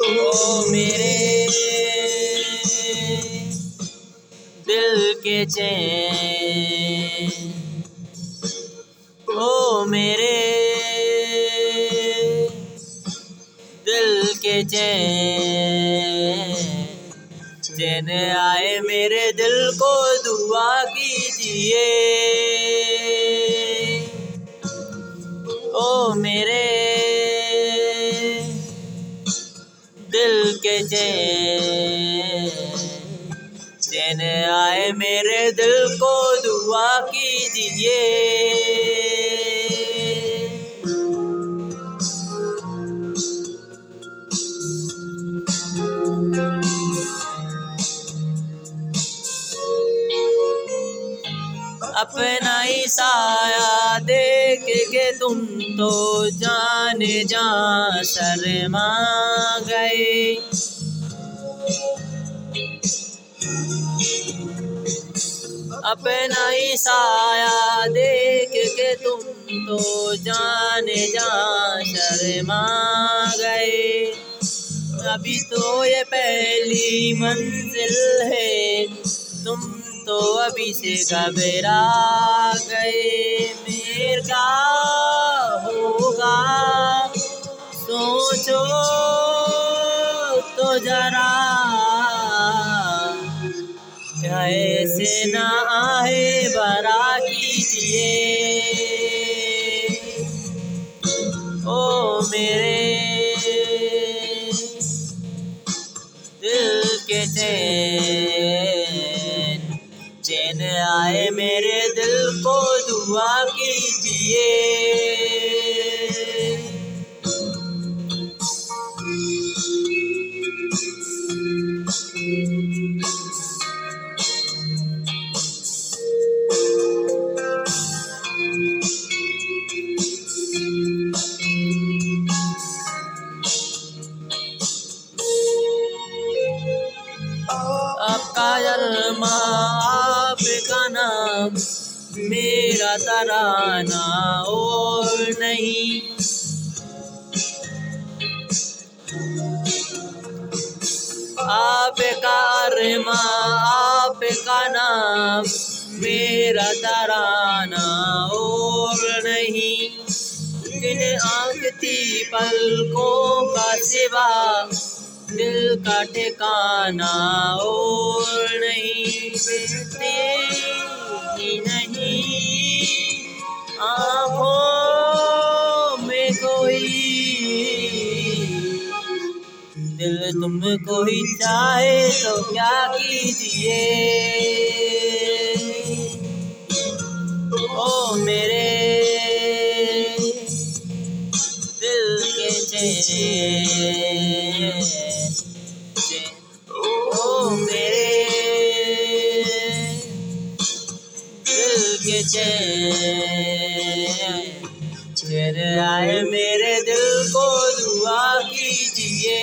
ओ मेरे दिल के चैन मेरे दिल के चैन। चैन आए मेरे दिल को दुआ कीजिए। ओ मेरे दिल के चैन चैन आए मेरे दिल को दुआ कीजिए। अपना ही साया देख के तुम तो जान जा शर्मा गए। अपना ही साया देख के तुम तो जान जा शर्मा गए। अभी तो ये पहली मंजिल है, तुम तो अभी से घबरा गए। मेर क्या होगा। सोचो तो जरा। ऐसे ना आए, बरा कीजिए। ओ मेरे। दिल के चैन आए मेरे दिल को दुआ कीजिए। आपका जन्मा आपका नाम, मेरा तराना और नहीं। आपका अरमा आपका नाम, मेरा तराना और नहीं। इन आंखती पलकों का सिवा दिल का ठिकाना और नहीं बेटे ही नहीं। आँखों में कोई दिल तुम कोई चाहे तो क्या कीजिए? ओ मेरे दिल के चैन चैन आए मेरे दिल को दुआ कीजिए।